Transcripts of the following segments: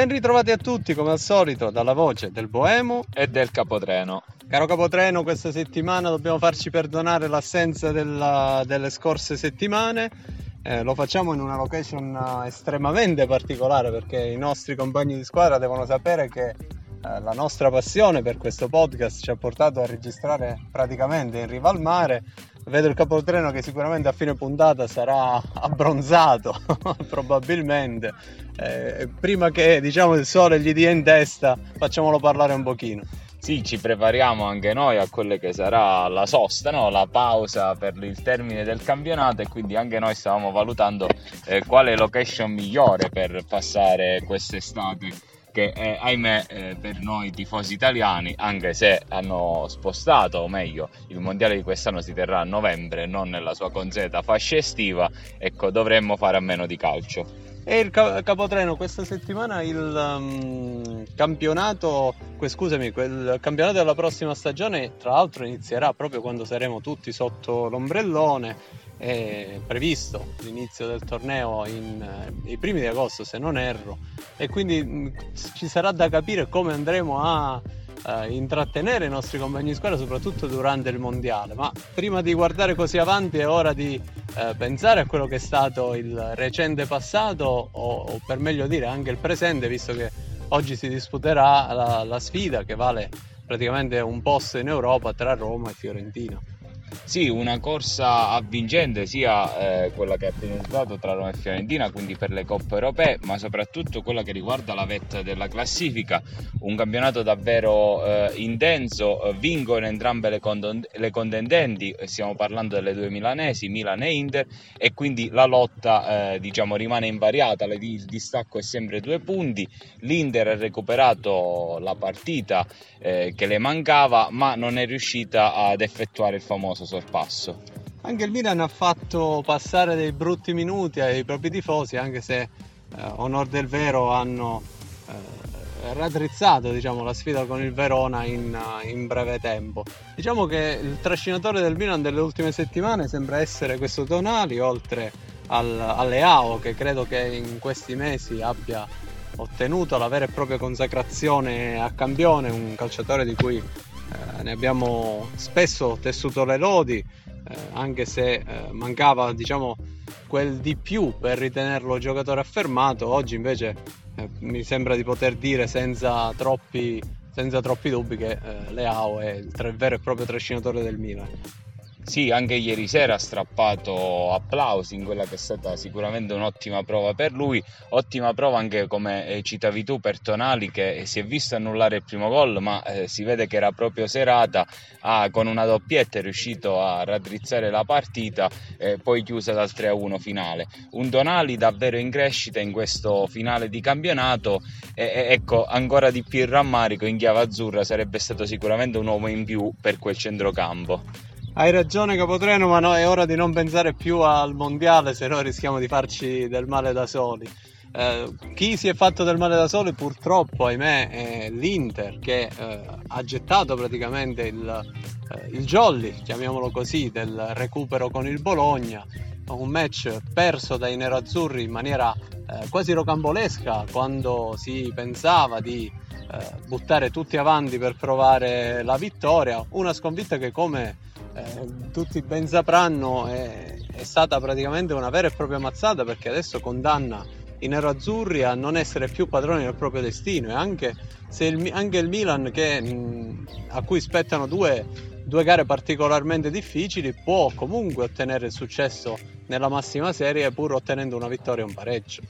Ben ritrovati a tutti come al solito dalla voce del Boemo e del Capotreno. Caro Capotreno, questa settimana dobbiamo farci perdonare l'assenza della, delle scorse settimane. Eh, lo facciamo in una location eh, estremamente particolare perché i nostri compagni di squadra devono sapere che eh, la nostra passione per questo podcast ci ha portato a registrare praticamente in riva al mare vedo il capotreno che sicuramente a fine puntata sarà abbronzato probabilmente. Eh, prima che diciamo il sole gli dia in testa facciamolo parlare un pochino. Sì, ci prepariamo anche noi a quella che sarà la sosta, no? la pausa per il termine del campionato e quindi anche noi stavamo valutando eh, quale location migliore per passare quest'estate che eh, ahimè eh, per noi tifosi italiani, anche se hanno spostato, o meglio, il mondiale di quest'anno si terrà a novembre, non nella sua consueta fascia estiva, ecco, dovremmo fare a meno di calcio. E il capotreno questa settimana il um, campionato, scusami, il campionato della prossima stagione tra l'altro inizierà proprio quando saremo tutti sotto l'ombrellone è previsto l'inizio del torneo in, eh, primi di agosto se non erro. E quindi mh, mm, ci sarà da capire come andremo a uh, intrattenere i nostri compagni di squadra soprattutto durante il mondiale. Ma prima di guardare così avanti è ora di uh, pensare a quello che è stato il recente passato o, o, per meglio dire anche il presente visto che oggi si disputerà la, la sfida che vale praticamente un posto in Europa tra Roma e Fiorentina sì, una corsa avvincente sia eh, quella che ha organizzato tra Roma e Fiorentina, quindi per le coppe europee, ma soprattutto quella che riguarda la vetta della classifica, un campionato davvero eh, intenso, vincono entrambe le, condon- le, contendenti, stiamo parlando delle due milanesi, Milan e Inter, e quindi la lotta eh, diciamo, rimane invariata, il distacco è sempre due punti, l'Inter ha recuperato la partita eh, che le mancava, ma non è riuscita ad effettuare il famoso famoso sorpasso. Anche il Milan ha fatto passare dei brutti minuti ai propri tifosi, anche se eh, onor del vero hanno eh, raddrizzato diciamo, la sfida con il Verona in, in, breve tempo. Diciamo che il trascinatore del Milan delle ultime settimane sembra essere questo Tonali, oltre al, alle AO che credo che in questi mesi abbia ottenuto la vera e propria consacrazione a campione, un calciatore di cui eh, ne abbiamo spesso tessuto le lodi, eh, anche se eh, mancava diciamo, quel di più per ritenerlo giocatore affermato, oggi invece eh, mi sembra di poter dire senza troppi, senza troppi dubbi che eh, Leao è il vero e proprio trascinatore del Milan. Sì, anche ieri sera ha strappato applausi in quella che è stata sicuramente un'ottima prova per lui, ottima prova anche come eh, citavi tu per Tonali che si è visto annullare il primo gol ma eh, si vede che era proprio serata, ah, con una doppietta è riuscito a raddrizzare la partita e poi chiusa dal 3-1 finale. Un Tonali davvero in crescita in questo finale di campionato e, e ecco ancora di più il rammarico in chiave azzurra sarebbe stato sicuramente un uomo in più per quel centrocampo. Hai ragione Capotreno, ma no, è ora di non pensare più al mondiale, se no rischiamo di farci del male da soli. Eh, chi si è fatto del male da soli purtroppo, ahimè, è l'Inter che eh, ha gettato praticamente il, eh, il jolly, chiamiamolo così, del recupero con il Bologna. Un match perso dai nerazzurri in maniera eh, quasi rocambolesca quando si pensava di eh, buttare tutti avanti per provare la vittoria. Una sconfitta che come eh, tutti ben sapranno è, è, stata praticamente una vera e propria mazzata perché adesso condanna i nerazzurri a non essere più padroni del proprio destino e anche, il, anche il Milan che, mh, a cui spettano due, due gare particolarmente difficili può comunque ottenere il successo nella massima serie pur ottenendo una vittoria e un pareggio.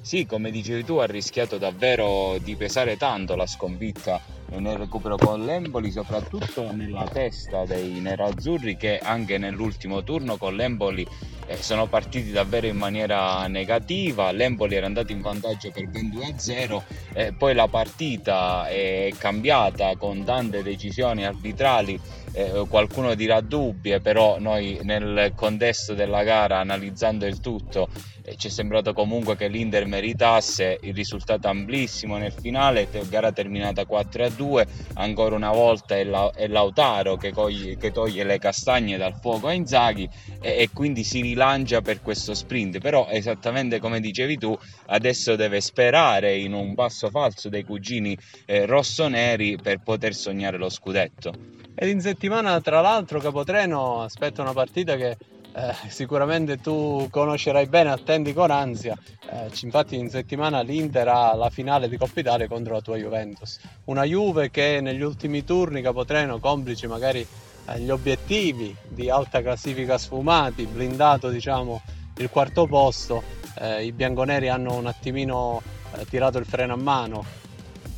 Sì, come dicevi tu, ha rischiato davvero di pesare tanto la sconfitta nel recupero con l'Emboli, soprattutto nella testa dei nerazzurri che anche nell'ultimo turno con l'Emboli eh, sono partiti davvero in maniera negativa. L'Emboli era andato in vantaggio per ben 2-0, eh, poi la partita è cambiata con tante decisioni arbitrali eh, qualcuno dirà dubbie, però noi nel contesto della gara, analizzando il tutto, eh, ci è sembrato comunque che l'Inter meritasse il risultato amplissimo nel finale, gara terminata 4-2, ancora una volta è, la, è Lautaro che, coglie, che, toglie le castagne dal fuoco a Inzaghi e, e quindi si rilancia per questo sprint, però esattamente come dicevi tu, adesso deve sperare in un passo falso dei cugini eh, rossoneri per poter sognare lo scudetto. Ed in settimana, tra l'altro, Capotreno aspetta una partita che eh, sicuramente tu conoscerai bene, attendi con ansia. Eh, infatti in settimana l'Inter ha la finale di Coppa Italia contro la tua Juventus. Una Juve che negli ultimi turni, Capotreno, complici magari eh, gli obiettivi di alta classifica sfumati, blindato diciamo il quarto posto, eh, i bianconeri hanno un attimino eh, tirato il freno a mano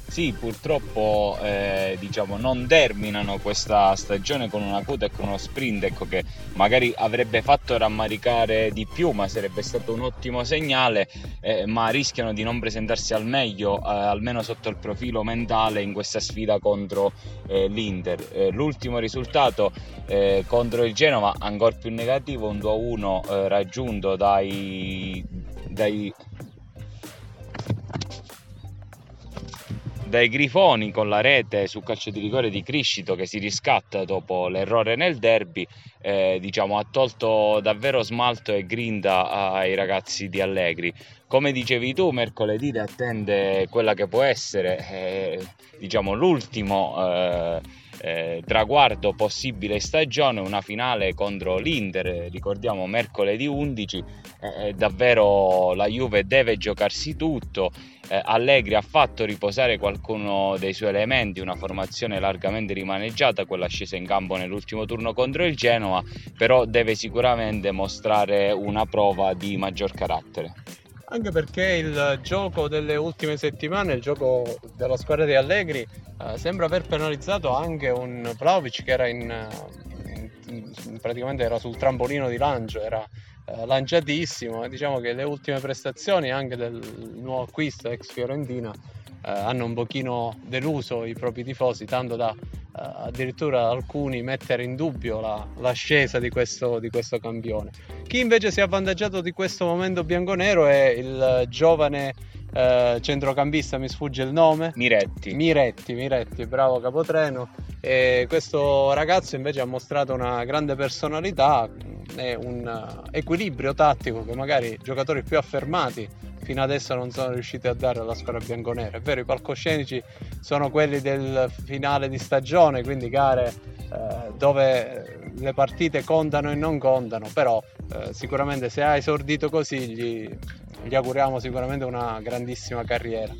sì, purtroppo eh, diciamo, non terminano questa stagione con una coda e con uno sprint ecco, che magari avrebbe fatto rammaricare di più, ma sarebbe stato un ottimo segnale, eh, ma rischiano di non presentarsi al meglio, eh, almeno sotto il profilo mentale, in questa sfida contro eh, l'Inter. Eh, l'ultimo risultato eh, contro il Genova, ancora più negativo, un 2-1 raggiunto dai, dai dai Grifoni con la rete su calcio di rigore di Criscito che si riscatta dopo l'errore nel derby, eh, diciamo, ha tolto davvero smalto e grinda ai ragazzi di Allegri. Come dicevi tu, mercoledì le attende quella che può essere eh, diciamo, l'ultimo eh, traguardo possibile stagione, una finale contro l'Inter, ricordiamo mercoledì 11, eh, eh, davvero la Juve deve giocarsi tutto eh, Allegri ha fatto riposare qualcuno dei suoi elementi, una formazione largamente rimaneggiata, quella scesa in campo nell'ultimo turno contro il Genoa, però deve sicuramente mostrare una prova di maggior carattere. Anche perché il gioco delle ultime settimane, il gioco della squadra di Allegri, eh, sembra aver penalizzato anche un Vlaovic che era in, in, praticamente era sul trampolino di lancio, era eh, lanciatissimo. Diciamo che le ultime prestazioni anche del nuovo acquisto ex Fiorentina hanno un pochino deluso i propri tifosi, tanto da eh, addirittura alcuni mettere in dubbio la, l'ascesa di questo, di questo campione. Chi invece si è avvantaggiato di questo momento bianconero è il giovane eh, centrocampista, mi sfugge il nome. Miretti. Miretti, Miretti, bravo capotreno. E questo ragazzo invece ha mostrato una grande personalità e un equilibrio tattico che magari giocatori più affermati fino adesso non sono riusciti a dare alla squadra bianconera. È vero, i palcoscenici sono quelli del finale di stagione, quindi gare eh, dove le partite contano e non contano, però eh, sicuramente se ha esordito così gli, gli auguriamo sicuramente una grandissima carriera.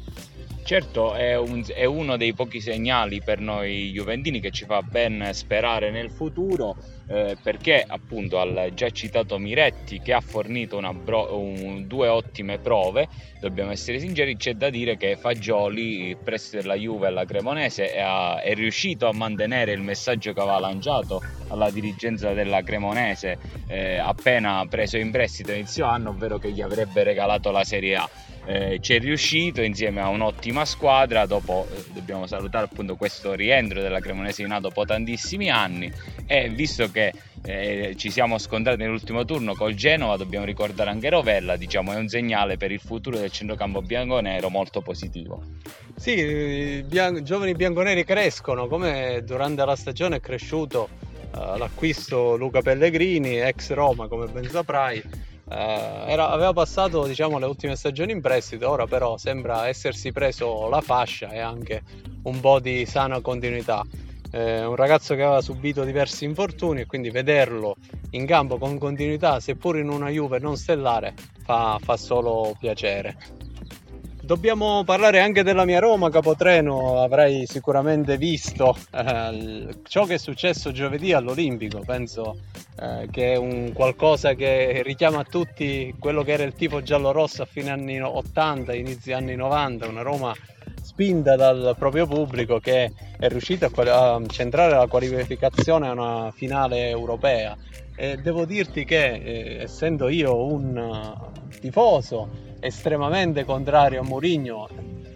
Certo, è, un, è, uno dei pochi segnali per noi juventini che ci fa ben sperare nel futuro, eh, perché appunto al già citato Miretti che ha fornito bro, un, due ottime prove, dobbiamo essere sinceri, c'è da dire che Fagioli, il prestito della Juve alla Cremonese, è, è riuscito a mantenere il messaggio che aveva lanciato alla dirigenza della Cremonese eh, appena preso in prestito inizio anno, ovvero che gli avrebbe regalato la Serie A eh, ci è riuscito insieme a un'ottima squadra dopo eh, dobbiamo salutare appunto questo rientro della Cremonese in A dopo tantissimi anni. E visto che eh, ci siamo scontrati nell'ultimo turno col Genova dobbiamo ricordare anche Rovella diciamo è un segnale per il futuro del centrocampo bianconero molto positivo. Sì, i bian- giovani bianconeri crescono come durante la stagione è cresciuto uh, l'acquisto Luca Pellegrini ex Roma come ben saprai eh, era, aveva passato diciamo, le ultime stagioni in prestito, ora però sembra essersi preso la fascia e anche un po' di sana continuità. Eh, un ragazzo che aveva subito diversi infortuni e quindi vederlo in campo con continuità, seppur in una Juve non stellare, fa, fa solo piacere. Dobbiamo parlare anche della mia Roma, Capotreno, avrai sicuramente visto eh, ciò che è successo giovedì all'Olimpico, penso eh, che è un qualcosa che richiama a tutti quello che era il tifo giallo-rosso a fine anni 80, inizi anni 90, una Roma spinta dal proprio pubblico che è riuscita a centrare la qualificazione a una finale europea. E devo dirti che, eh, essendo io un uh, tifoso estremamente contrario a Mourinho,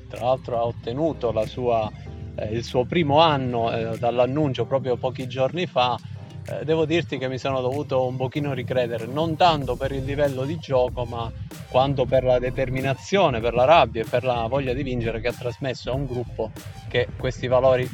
tra l'altro ha ottenuto la sua eh, il suo primo anno eh, dall'annuncio proprio pochi giorni fa, eh, devo dirti che mi sono dovuto un pochino ricredere, non tanto per il livello di gioco, ma quanto per la determinazione, per la rabbia e per la voglia di vincere che ha trasmesso a un gruppo che questi valori,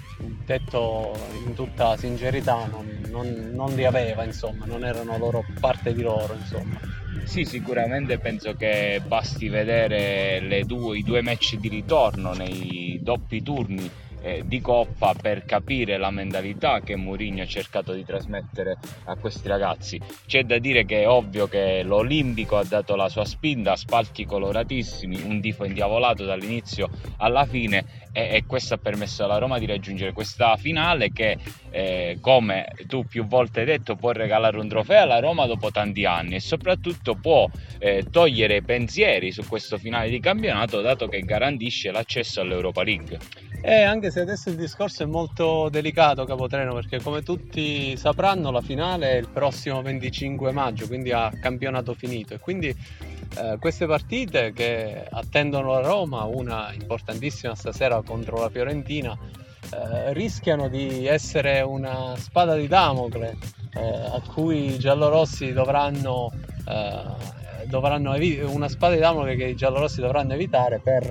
detto in tutta sincerità, non, non, non li aveva, insomma, non erano loro parte di loro, insomma. Sì, sicuramente penso che basti vedere due, i due match di ritorno nei doppi turni eh, di Coppa per capire la mentalità che Mourinho ha cercato di trasmettere a questi ragazzi. C'è da dire che è ovvio che l'Olimpico ha dato la sua spinta, spalti coloratissimi, un tifo indiavolato dall'inizio alla fine e, e questo ha permesso alla Roma di raggiungere questa finale che eh, come tu più volte hai detto può regalare un trofeo alla Roma dopo tanti anni e soprattutto può eh, togliere pensieri su questo finale di campionato dato che garantisce l'accesso all'Europa League. E anche se adesso il discorso è molto delicato, Capotreno, perché come tutti sapranno la finale è il prossimo 25 maggio, quindi a campionato finito. E quindi eh, queste partite che attendono la Roma, una importantissima stasera contro la Fiorentina, eh, rischiano di essere una spada di Damocle eh, a cui i giallorossi dovranno, eh, dovranno evi- una spada di Damocle che i giallorossi dovranno evitare per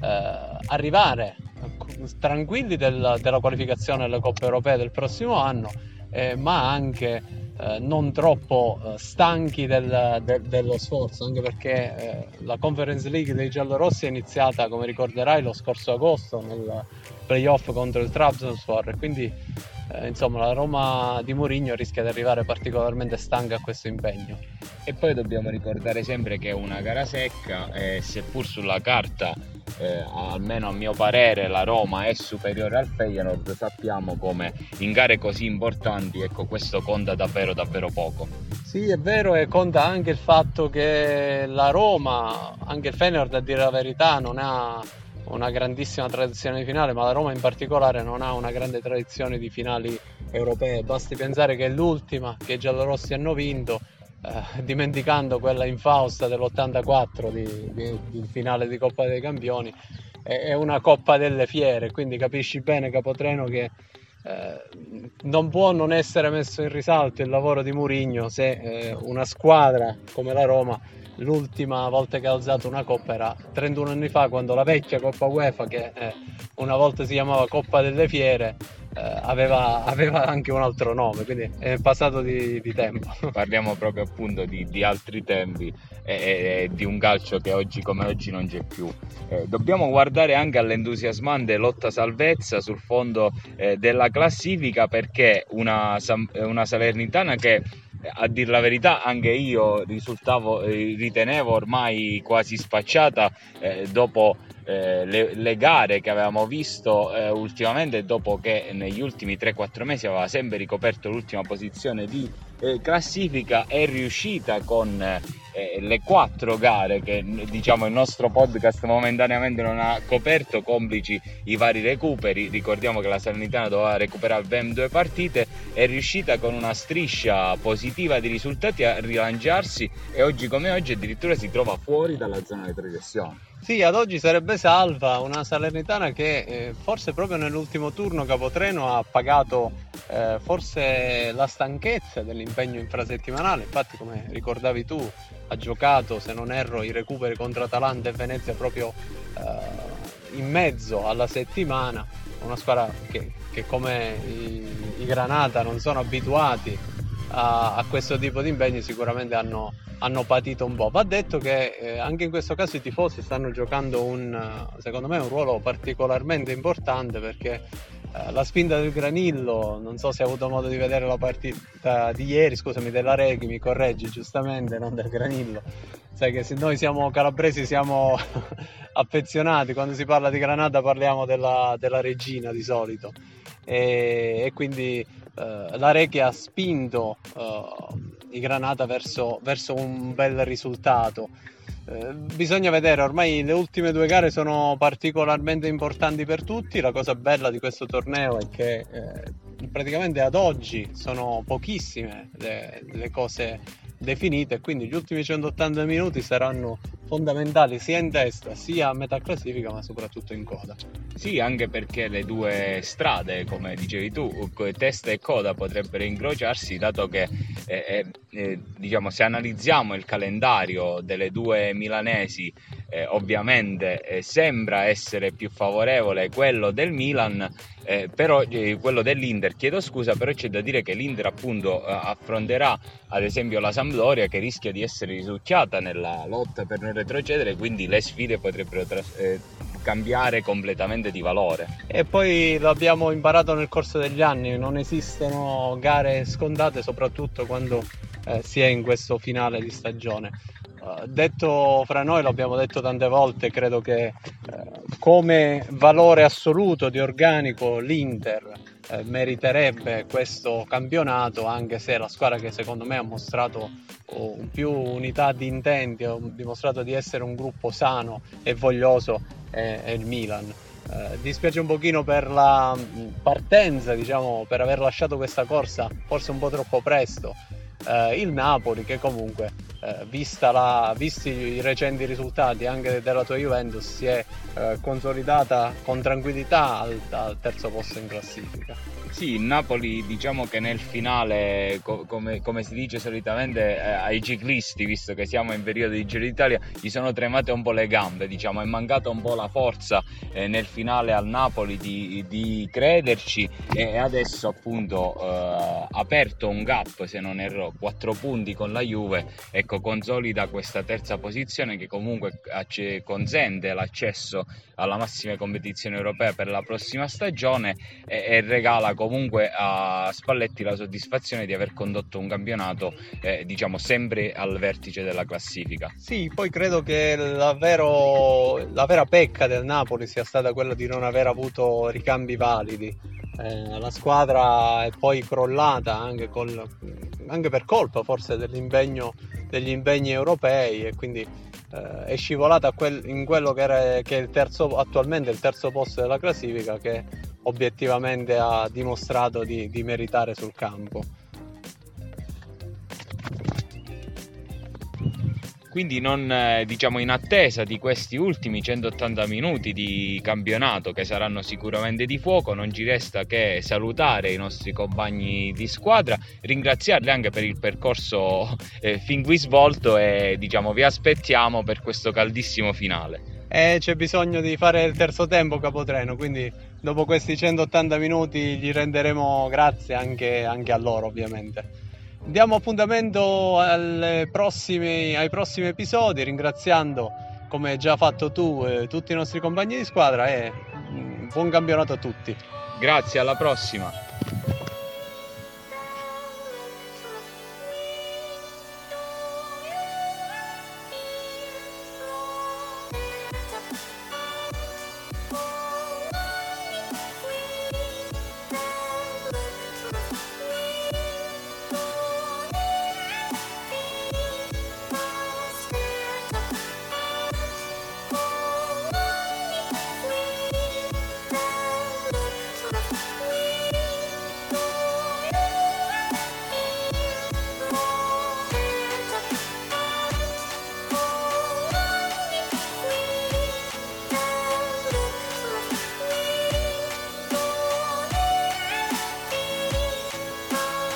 eh, arrivare tranquilli del, della qualificazione alle coppe europee del prossimo anno, eh, ma anche eh, non troppo eh, stanchi del, de, dello sforzo, anche perché eh, la Conference League dei giallorossi è iniziata, come ricorderai, lo scorso agosto nel playoff contro il Trabzonspor quindi eh, insomma la Roma di Mourinho rischia di arrivare particolarmente stanca a questo impegno. E poi dobbiamo ricordare sempre che è una gara secca e seppur sulla carta eh, almeno a mio parere la Roma è superiore al Feyenoord sappiamo come in gare così importanti ecco questo conta davvero davvero poco. Sì è vero e conta anche il fatto che la Roma anche il Feyenoord a dire la verità non ha una grandissima tradizione di finale ma la Roma in particolare non ha una grande tradizione di finali europee. Basti pensare che l'ultima che i giallorossi hanno vinto eh, dimenticando quella infausta dell'84 di, di, di, finale di Coppa dei Campioni, è, è, una Coppa delle Fiere, quindi capisci bene Capotreno che eh, non può non essere messo in risalto il lavoro di Murigno se eh, una squadra come la Roma l'ultima volta che ha alzato una coppa era 31 anni fa quando la vecchia Coppa UEFA che eh, una volta si chiamava Coppa delle Fiere eh, aveva, aveva, anche un altro nome, quindi è passato di, di tempo. Parliamo proprio appunto di, di altri tempi e, e, di un calcio che oggi come oggi non c'è più. Eh, dobbiamo guardare anche all'entusiasmante lotta salvezza sul fondo eh, della classifica perché una, una Salernitana che a dir la verità anche io risultavo, eh, ritenevo ormai quasi spacciata eh, dopo eh, le, le, gare che avevamo visto eh, ultimamente dopo che negli ultimi 3-4 mesi aveva sempre ricoperto l'ultima posizione di eh, classifica è riuscita con eh, le quattro gare che diciamo il nostro podcast momentaneamente non ha coperto complici i vari recuperi. Ricordiamo che la Salernitana doveva recuperare ben due partite. È riuscita con una striscia positiva di risultati a rilanciarsi e oggi come oggi addirittura si trova fuori dalla zona di progressione. Sì, ad oggi sarebbe salva una Salernitana che eh, forse proprio nell'ultimo turno Capotreno ha pagato eh, forse la stanchezza dell'impegno infrasettimanale, infatti come ricordavi tu ha giocato se non erro i recuperi contro Atalanta e Venezia proprio eh, in mezzo alla settimana, una squadra che, che come i, i, Granata non sono abituati a, a questo tipo di impegni sicuramente hanno hanno patito un po'. Va detto che eh, anche in questo caso i tifosi stanno giocando un, secondo me, un ruolo particolarmente importante perché la spinta del Granillo, non so se hai avuto modo di vedere la partita di ieri, scusami, della Reghi, mi correggi giustamente, non del Granillo. Sai che se noi siamo calabresi siamo affezionati, quando si parla di Granata parliamo della, della regina di solito. E, e quindi eh, la Reghi ha spinto eh, i Granata verso, verso un bel risultato. Eh, bisogna vedere, ormai le ultime due gare sono particolarmente importanti per tutti. La cosa bella di questo torneo è che eh, praticamente ad oggi sono pochissime le, le cose definite, quindi gli ultimi 180 minuti saranno fondamentali sia in testa sia a metà classifica ma soprattutto in coda. Sì, anche perché le due strade, come dicevi tu, testa e coda potrebbero incrociarsi, dato che eh, eh, eh, diciamo, se analizziamo il calendario delle due milanesi, eh, ovviamente eh, sembra essere più favorevole quello del Milan, eh, però quello dell'Inter, chiedo scusa, però c'è da dire che l'Inter appunto affronterà ad esempio la Sampdoria che rischia di essere risucchiata nella lotta per non retrocedere, quindi le sfide potrebbero tras- cambiare completamente di valore. E poi l'abbiamo imparato nel corso degli anni, non esistono gare scontate soprattutto quando eh, si è in questo finale di stagione. Uh, detto fra noi, l'abbiamo detto tante volte, credo che uh, come valore assoluto di organico l'Inter uh, meriterebbe questo campionato, anche se la squadra che secondo me ha mostrato più unità di intenti, ha dimostrato di essere un gruppo sano e voglioso è, è il Milan. Eh, dispiace un pochino per la partenza, diciamo, per aver lasciato questa corsa forse un po' troppo presto. Eh, il Napoli che comunque, eh, la, visti i recenti risultati anche della tua Juventus, si è eh, consolidata con tranquillità al, al terzo posto in classifica. Sì, il Napoli diciamo che nel finale, co- come, come, si dice solitamente eh, ai ciclisti, visto che siamo in periodo di Giro d'Italia, gli sono tremate un po' le gambe, diciamo, è mancata un po' la forza eh, nel finale al Napoli di, di crederci e adesso appunto eh, aperto un gap, se non erro, 4 punti con la Juve, ecco, consolida questa terza posizione che comunque consente l'accesso alla massima competizione europea per la prossima stagione e, e regala comunque a Spalletti la soddisfazione di aver condotto un campionato eh, diciamo sempre al vertice della classifica. Sì, poi credo che davvero, la vera pecca del Napoli sia stata quella di non aver avuto ricambi validi. Eh, la squadra è poi crollata anche, col, anche per colpa forse degli impegni europei e quindi eh, è scivolata quel, in quello che, era, che è terzo, attualmente il terzo posto della classifica che obiettivamente ha dimostrato di, di meritare sul campo. Quindi non, eh, diciamo, in attesa di questi ultimi 180 minuti di campionato che saranno sicuramente di fuoco, non ci resta che salutare i nostri compagni di squadra, ringraziarli anche per il percorso eh, fin qui svolto e diciamo, vi aspettiamo per questo caldissimo finale. E c'è bisogno di fare il terzo tempo capotreno, quindi dopo questi 180 minuti gli renderemo grazie anche, anche a loro ovviamente. Diamo appuntamento prossimi, ai prossimi episodi ringraziando come già fatto tu eh, tutti i nostri compagni di squadra e mm, buon campionato a tutti. Grazie, alla prossima.